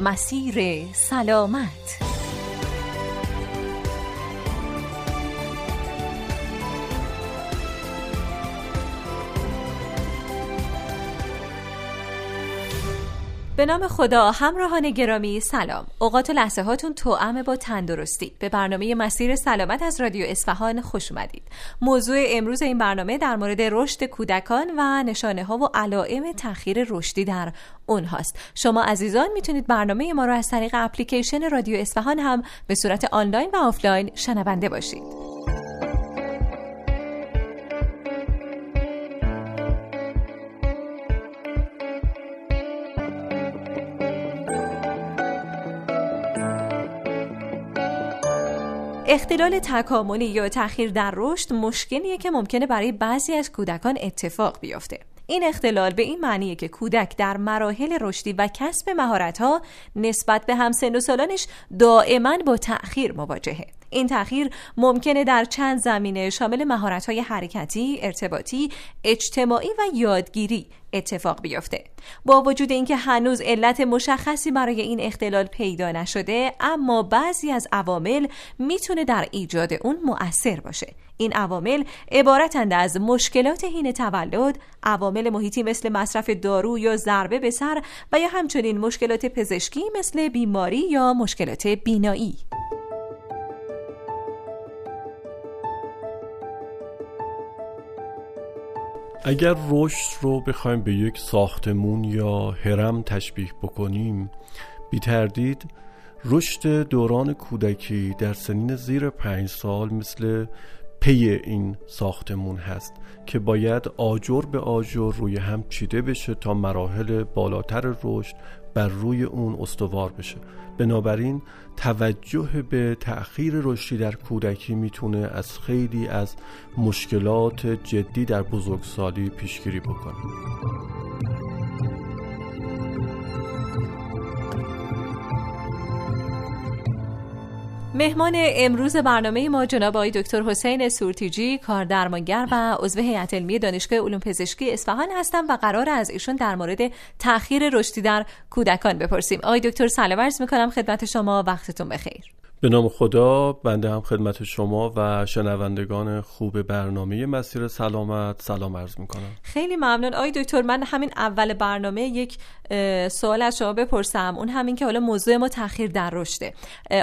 مسیر سلامت. به نام خدا همراهان گرامی سلام. اوقات و لحظه هاتون توأم با تندرستی به برنامه مسیر سلامت از رادیو اصفهان خوش اومدید. موضوع امروز این برنامه در مورد رشد کودکان و نشانه ها و علائم تاخیر رشدی در اونهاست شما عزیزان می‌تونید برنامه ما رو از طریق اپلیکیشن رادیو اصفهان هم به صورت آنلاین و آفلاین شنونده باشید. اختلال تکاملی یا تأخیر در رشد مشکلیه که ممکنه برای بعضی از کودکان اتفاق بیفته. این اختلال به این معنیه که کودک در مراحل رشدی و کسب مهارت‌ها نسبت به همسن و سالانش دائما با تأخیر مواجهه. این تأخیر ممکنه در چند زمینه شامل مهارت‌های حرکتی، ارتباطی، اجتماعی و یادگیری اتفاق بیفته. با وجود اینکه هنوز علت مشخصی برای این اختلال پیدا نشده، اما بعضی از عوامل می‌تونه در ایجاد اون مؤثر باشه. این عوامل عبارتند از مشکلات حین تولد، عوامل محیطی مثل مصرف دارو یا ضربه به سر و یا همچنین مشکلات پزشکی مثل بیماری یا مشکلات بینایی. اگر رشد رو بخوایم به یک ساختمون یا هرم تشبیه بکنیم بی تردید رشد دوران کودکی در سنین زیر پنج سال مثل پی این ساختمون هست که باید آجر به آجر روی هم چیده بشه تا مراحل بالاتر رشد بر روی اون استوار بشه. بنابراین توجه به تأخیر رشدی در کودکی می‌تونه از خیلی از مشکلات جدی در بزرگسالی پیشگیری بکنه. مهمان امروز برنامه ما جناب آقای دکتر حسین سورتیجی کار درمانگر و عضو هیئت علمی دانشگاه علوم پزشکی اصفهان هستم و قرار از ایشون در مورد تأخیر رشدی در کودکان بپرسیم. آقای دکتر سلام عرض می‌کنم. خدمت شما. وقتتون بخیر. به نام خدا بنده هم خدمت شما و شنوندگان خوب برنامه مسیر سلامت سلام عرض می‌کنم. خیلی ممنون. آی دکتر من همین اول برنامه یک سوال از شما بپرسم. اون همین که حالا موضوع ما تاخیر در رشده.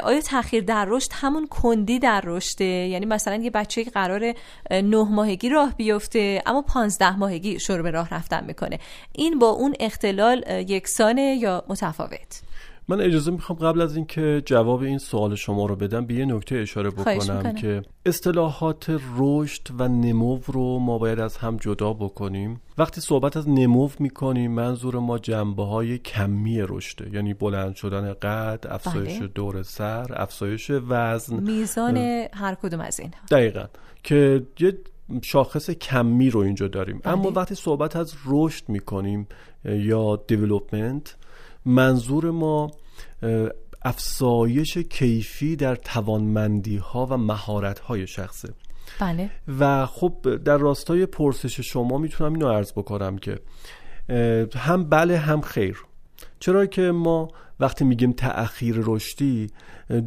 آیا تاخیر در رشد همون کندی در رشده؟ یعنی مثلا یه بچه قرار نه ماهگی راه بیفته اما پانزده ماهگی شروع به راه رفتن می‌کنه. این با اون اختلال یکسانه یا متفاوت؟ من اجازه می‌خوام قبل از اینکه جواب این سوال شما رو بدم به یه نکته اشاره بکنم که اصطلاحات رشد و نمو رو ما باید از هم جدا بکنیم. وقتی صحبت از نمو می‌کنیم منظور ما جنبه های کمی رشده یعنی بلند شدن قد افزایش بله. دور سر افزایش وزن میزان هر کدوم از این دقیقا. که یه شاخص کمی رو اینجا داریم. بله. اما وقتی صحبت از رشد می‌کنیم یا دیولوپمنت منظور ما افزایش کیفی در توانمندی ها و مهارت های شخصه. بله. و خب در راستای پرسش شما می‌تونم اینو عرض بکنم که هم بله هم خیر. چرا که ما وقتی میگیم تأخیر رشدی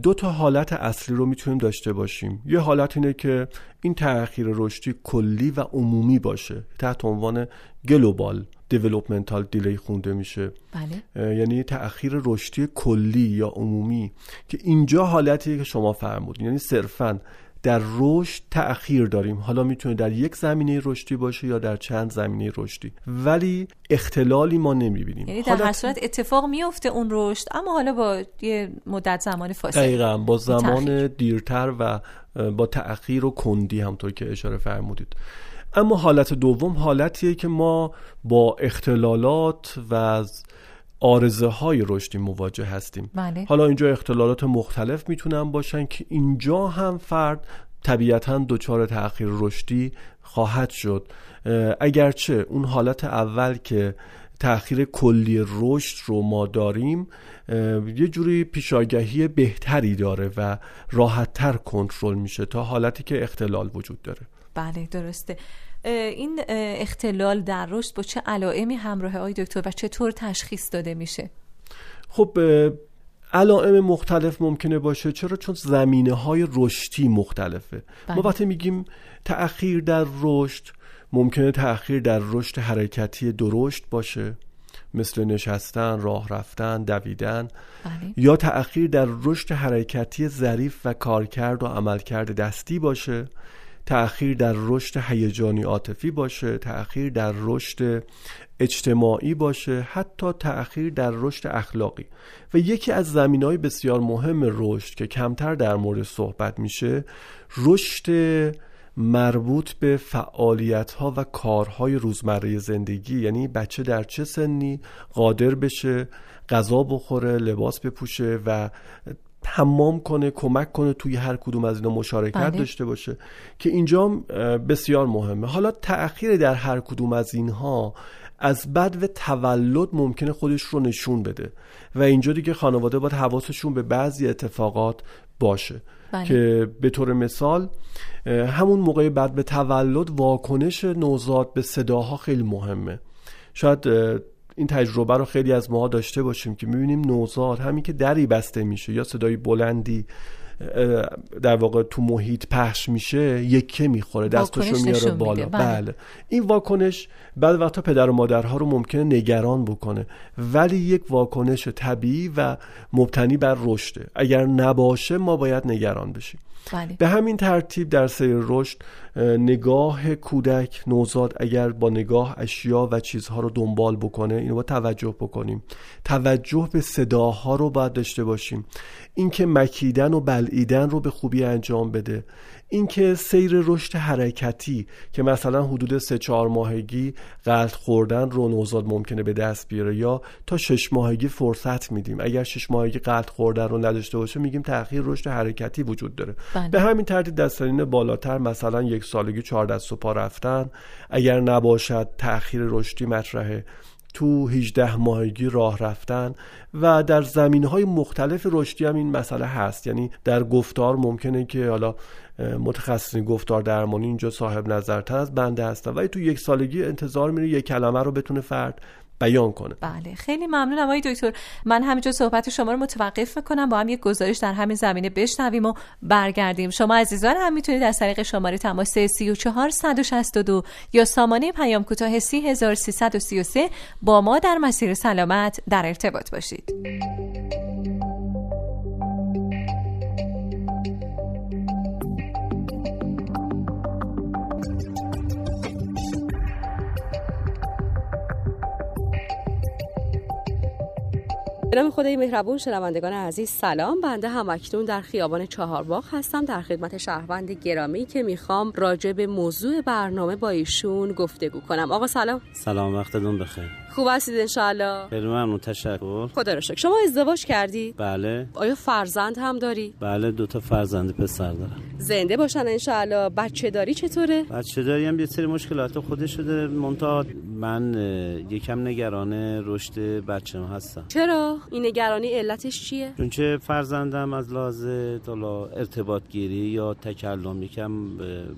دو تا حالت اصلی رو می‌تونیم داشته باشیم. یه حالت اینه که این تأخیر رشدی کلی و عمومی باشه تحت عنوان global developmental delay خونده میشه. بله. یعنی تأخیر رشدی کلی یا عمومی که اینجا حالتی که شما فرمودین یعنی صرفا در رشد تأخیر داریم. حالا می‌تونه در یک زمینه رشدی باشه یا در چند زمینه رشدی. ولی اختلالی ما نمی‌بینیم. یعنی در هر صورت اتفاق میفته اون رشد اما حالا با یه مدت زمان فاصله. دقیقا با زمان دیرتر و با تأخیر و کندی همطور که اشاره فرمودید. اما حالت دوم حالتیه که ما با اختلالات و آرزه های رشدی مواجه هستیم. بله. حالا اینجا اختلالات مختلف می‌تونن باشن که اینجا هم فرد طبیعتا دچار تأخیر رشدی خواهد شد. اگرچه اون حالت اول که تأخیر کلی رشد رو ما داریم یه جوری پیشاگهی بهتری داره و راحتتر کنترل میشه تا حالتی که اختلال وجود داره. بله درسته. این اختلال در رشد با چه علائمی همراه آی دکتر و چطور تشخیص داده میشه؟ خب علائم مختلف ممکنه باشه چرا؟ چون زمینه های رشدی مختلفه. بله. ما وقتی میگیم تأخیر در رشد ممکنه تأخیر در رشد حرکتی درشت باشه. مثل نشستن، راه رفتن، دویدن. بله. یا تأخیر در رشد حرکتی ظریف و کارکرد و عملکرد دستی باشه. تأخیر در رشد هیجانی عاطفی باشه تأخیر در رشد اجتماعی باشه حتی تأخیر در رشد اخلاقی. و یکی از زمین های بسیار مهم رشد که کمتر در مورد صحبت میشه رشد مربوط به فعالیت ها و کارهای روزمره زندگی. یعنی بچه در چه سنی قادر بشه غذا بخوره لباس بپوشه و حمام کنه کمک کنه توی هر کدوم از اینا مشارکت بله. داشته باشه. که اینجا بسیار مهمه. حالا تأخیر در هر کدوم از اینها از بد و تولد ممکنه خودش رو نشون بده. و اینجا دیگه خانواده باید حواسشون به بعضی اتفاقات باشه. بله. که به طور مثال همون موقع بعد به تولد واکنش نوزاد به صداها خیلی مهمه. شاید این تجربه رو خیلی از ما داشته باشیم که می‌بینیم نوزاد همین که دری بسته میشه یا صدای بلندی در واقع تو محیط پخش میشه یکه می‌خوره دستاشو میاره بالا. بله. بله. این واکنش بعد وقتا پدر و مادرها رو ممکنه نگران بکنه. ولی یک واکنش طبیعی و مبتنی بر رشده. اگر نباشه ما باید نگران بشیم. بله. به همین ترتیب در سیر رشد نگاه کودک نوزاد اگر با نگاه اشیا و چیزها رو دنبال بکنه اینو با توجه بکنیم. توجه به صداها رو باید داشته باشیم. اینکه مکیدن و بلعیدن رو به خوبی انجام بده. اینکه سیر رشد حرکتی که مثلا حدود سه چهار ماهگی قلط خوردن رو نوزاد ممکنه به دست بیاره یا تا شش ماهگی فرصت میدیم. اگر شش ماهگی قلط خوردن رو نداشته باشه میگیم تأخیر رشد حرکتی وجود داره. بله. به همین ترتیب دستانین بالاتر مثلا یک سالگی چهار دست و پا رفتن. اگر نباشد تأخیر رشدی مطرحه. تو 18 ماهگی راه رفتن و در زمین های مختلف رشدی هم این مسئله هست. یعنی در گفتار ممکنه که حالا متخصصین گفتار درمانی اینجا صاحب نظرتر از بنده هستن. ولی تو یک سالگی انتظار میره یک کلمه رو بتونه فرد بیان کنه. بله خیلی ممنونم آقای دکتر. من همینجا صحبت شما رو متوقف می‌کنم با هم یک گزارش در همین زمینه بشنویم و برگردیم. شما عزیزان هم می‌تونید از طریق شماره تماس 34 162 یا سامانه پیام کوتاه 30333 با ما در مسیر سلامت در ارتباط باشید. به نام خدای مهربون شنوندگان عزیز سلام. بنده هم اکنون در خیابان چهارباغ هستم در خدمت شهروند گرامی که می‌خوام راجع به موضوع برنامه با ایشون گفتگو کنم. آقا سلام. سلام وقتتون بخیر. خوب هستید انشاءالله. خیلی ممنون تشکر خدا رو شکر. شما ازدواج کردی؟ بله. آیا فرزند هم داری؟ بله دو تا فرزند پسر دارم. زنده باشن انشاءالله. بچه داری چطوره؟ بچه داری هم یه سری مشکلات خودش شده. منتها من یکم نگران رشد بچه هستم. چرا؟ این نگرانی علتش چیه؟ چون چه فرزندم از لحاظ ارتباط گیری یا تکلم یکم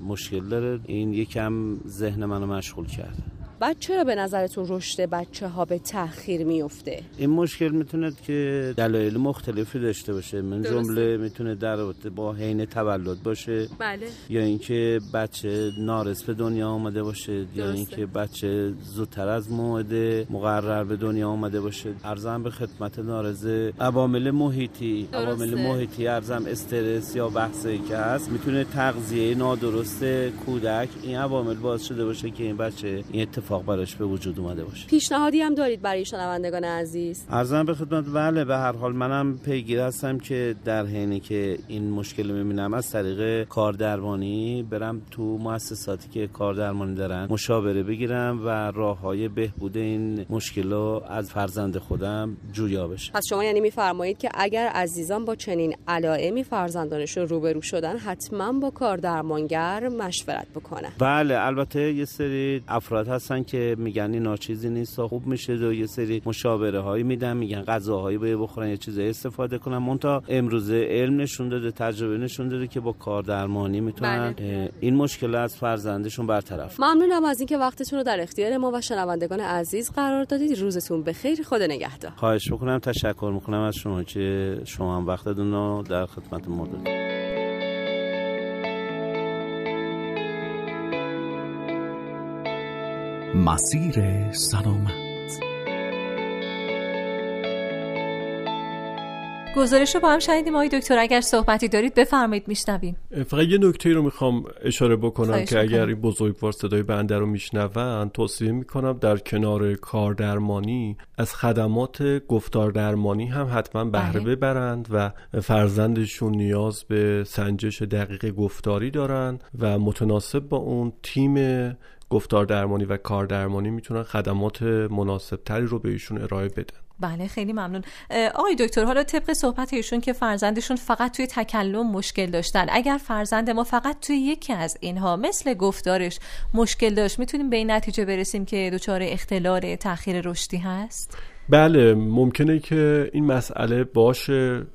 مشکل داره. این یکم ذهن منو مشغول کرده. بعد چرا به نظرتون رشد بچه ها به تاخیر میفته این مشکل می‌تونه که دلایل مختلفی داشته باشه. من جمله می‌تونه در رابطه با حین تولد باشه. بله. یا اینکه بچه نارس به دنیا آمده باشه. یا اینکه بچه زودتر از موعد مقرر به دنیا آمده باشه. ارزم به خدمت نارزه عوامل محیطی. عوامل محیطی ارزم استرس یا بحثی که هست. می‌تونه تغذیه نادرست کودک این عوامل باعث شده باشه که این بچه این اتفاق براش به وجود اومده باشه. پیشنهادی هم دارید برای شنوندگان عزیز؟ ارزم به خدمت بله به هر حال منم پیگیر هستم که در حینی که این مشکل می‌بینم از طریق کار درمانی برم تو مؤسساتی که کار درمانی دارن مشاوره بگیرم و راه های بهبود این مشکل رو از فرزند خودم جویا بشه پس شما یعنی میفرمایید که اگر عزیزان با چنین علائمی فرزندانشون روبرو شدن حتما با کار درمانگر مشورت بکنن. بله البته یه سری افراد هستن هستن که میگن اینا چیزی نیست خوب میشه و یه سری مشاوره هایی میدن میگن غذاهایی باید بخورن یه چیزایی استفاده کنن. مونتا امروزه علم نشون داده تجربه نشون داده که با کار درمانی می‌تونن بله. این مشکل از فرزندشون برطرف ممنونم از اینکه وقتتون رو در اختیار ما و شنوندگان عزیز قرار دادید. روزتون بخیر. خود نگهدار. خواهش می‌کنم تشکر می‌کنم از شما که شما هم وقتتون رو در خدمت ما دادید. مسیر سلامت. گزارش رو با هم شنیدیم. آقای دکتر اگر صحبتی دارید بفرمایید میشنویم. فقط یه نکته رو می‌خوام اشاره بکنم که اگر این بزرگوار صدای بنده رو میشنون توصیه می‌کنم در کنار کار درمانی از خدمات گفتار درمانی هم حتما بهره بله. ببرند و فرزندشون نیاز به سنجش دقیق گفتاری دارن و متناسب با اون تیم گفتار درمانی و کار درمانی می‌تونن خدمات مناسب تری رو به ایشون ارائه بدن. بله خیلی ممنون. آقای دکتر حالا طبق صحبت ایشون که فرزندشون فقط توی تکلم مشکل داشتن. اگر فرزند ما فقط توی یکی از اینها مثل گفتارش مشکل داشت می‌تونیم به این نتیجه برسیم که دچار اختلال تاخیر رشدی هست؟ بله ممکنه که این مسئله باشه.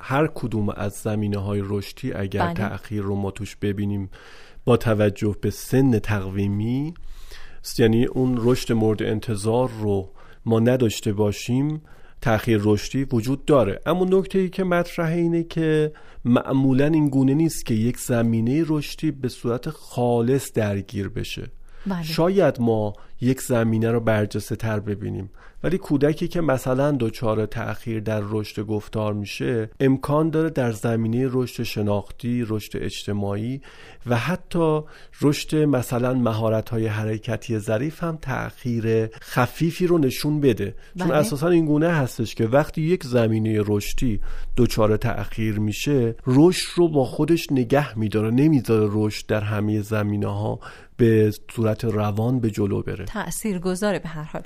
هر کدوم از زمینه های رشدی اگر بله. تأخیر رو ما توش ببینیم با توجه به سن تقویمی یعنی اون رشد مورد انتظار رو ما نداشته باشیم تأخیر رشدی وجود داره. اما نکته ای که مطرحه اینه که معمولا این گونه نیست که یک زمینه رشدی به صورت خالص درگیر بشه. بله. شاید ما یک زمینه رو برجسته تر ببینیم ولی کودکی که مثلا دچار تأخیر در رشد گفتار میشه امکان داره در زمینه رشد شناختی رشد اجتماعی و حتی رشد مثلا مهارت های حرکتی ظریف هم تأخیر خفیفی رو نشون بده چون بله. اساسا این گونه هستش که وقتی یک زمینه رشدی دچار تأخیر میشه رشد رو با خودش نگه میداره نمی‌ذاره رشد در همه زمینه ها به صورت روان به جلو بره. تأثیر گذاره به هر حال.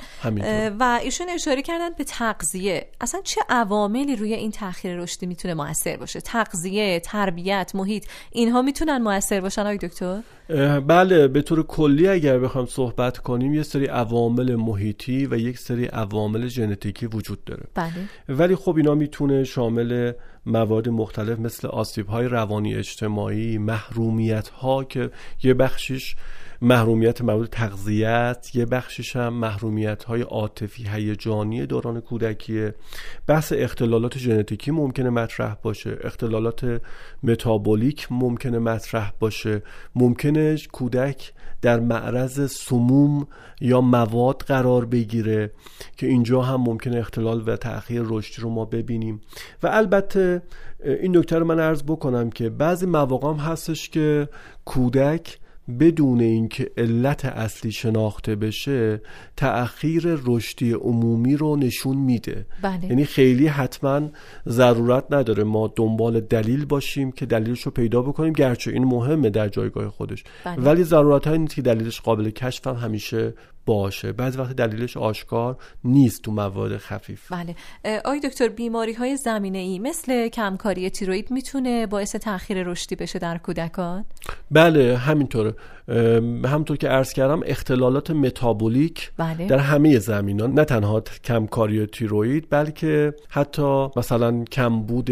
و ایشون اشاره کردن به تغذیه. اصلا چه عواملی روی این تاخیر رشدی می‌تونه موثر باشه؟ تغذیه تربیت محیط اینها می‌تونن موثر باشن آقای دکتر؟ بله به طور کلی اگر بخوام صحبت کنیم یه سری عوامل محیطی و یک سری عوامل ژنتیکی وجود داره. بله. ولی خب اینا می‌تونه شامل مواد مختلف مثل آسیب های روانی اجتماعی محرومیت ها که یه بخشش محرومیت مربوط تغذیت یه بخشش هم محرومیت های عاطفی هیجانی دوران کودکی بحث اختلالات ژنتیکی ممکنه مطرح باشه. اختلالات متابولیک ممکنه مطرح باشه. ممکنه کودک در معرض سموم یا مواد قرار بگیره که اینجا هم ممکنه اختلال و تأخیر رشدی رو ما ببینیم. و البته این نکته رو من عرض بکنم که بعضی مواقع هم هستش که کودک بدون اینکه علت اصلی شناخته بشه تأخیر رشدی عمومی رو نشون میده بله. یعنی خیلی حتما ضرورت نداره ما دنبال دلیل باشیم که دلیلش رو پیدا بکنیم گرچه این مهمه در جایگاه خودش بله. ولی ضرورت های نیست که دلیلش قابل کشف هم همیشه باشه. بعضی وقت دلیلش آشکار نیست تو مواد خفیف. بله. آقای دکتر بیماری های زمینه ای مثل کمکاری تیروید می‌تونه باعث تاخیر رشدی بشه در کودکان؟ بله همینطوره. همطور که عرض کردم اختلالات متابولیک بله. در همه زمینان نه تنها کمکاری تیروید بلکه حتی مثلا کمبود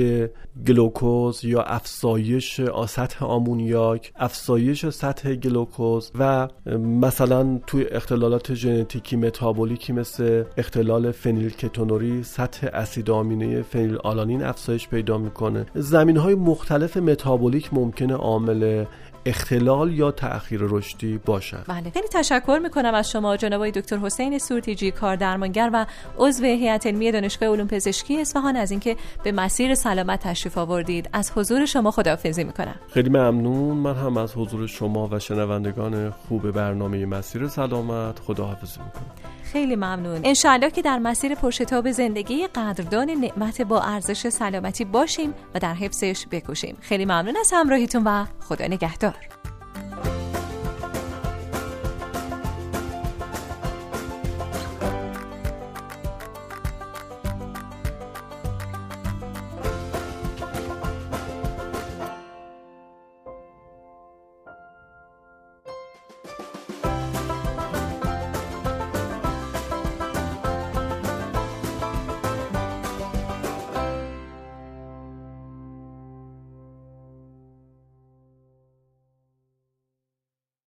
گلوکوز یا افزایش سطح آمونیاک افزایش سطح گلوکوز و مثلا توی اختلالات ژنتیکی متابولیکی مثل اختلال فنیل کتونوری سطح اسید آمینه فنیل آلانین افزایش پیدا می‌کنه زمین های مختلف متابولیک ممکنه عامل اختلال یا تأخیر رشدی باشند بله خیلی تشکر می‌کنم از شما جناب دکتر حسین سورتیجی کار درمانگر و عضو هیئت علمی دانشگاه علوم پزشکی اصفهان از اینکه به مسیر سلامت تشریف آوردید. از حضور شما خداحافظی می‌کنم. خیلی ممنون. من هم از حضور شما و شنوندگان خوب برنامه مسیر سلامت خداحافظی می‌کنم. خیلی ممنون. انشاءالله که در مسیر پرشتاب زندگی قدردان نعمت با ارزش سلامتی باشیم و در حفظش بکوشیم. خیلی ممنون از همراهیتون و خدا نگهدار.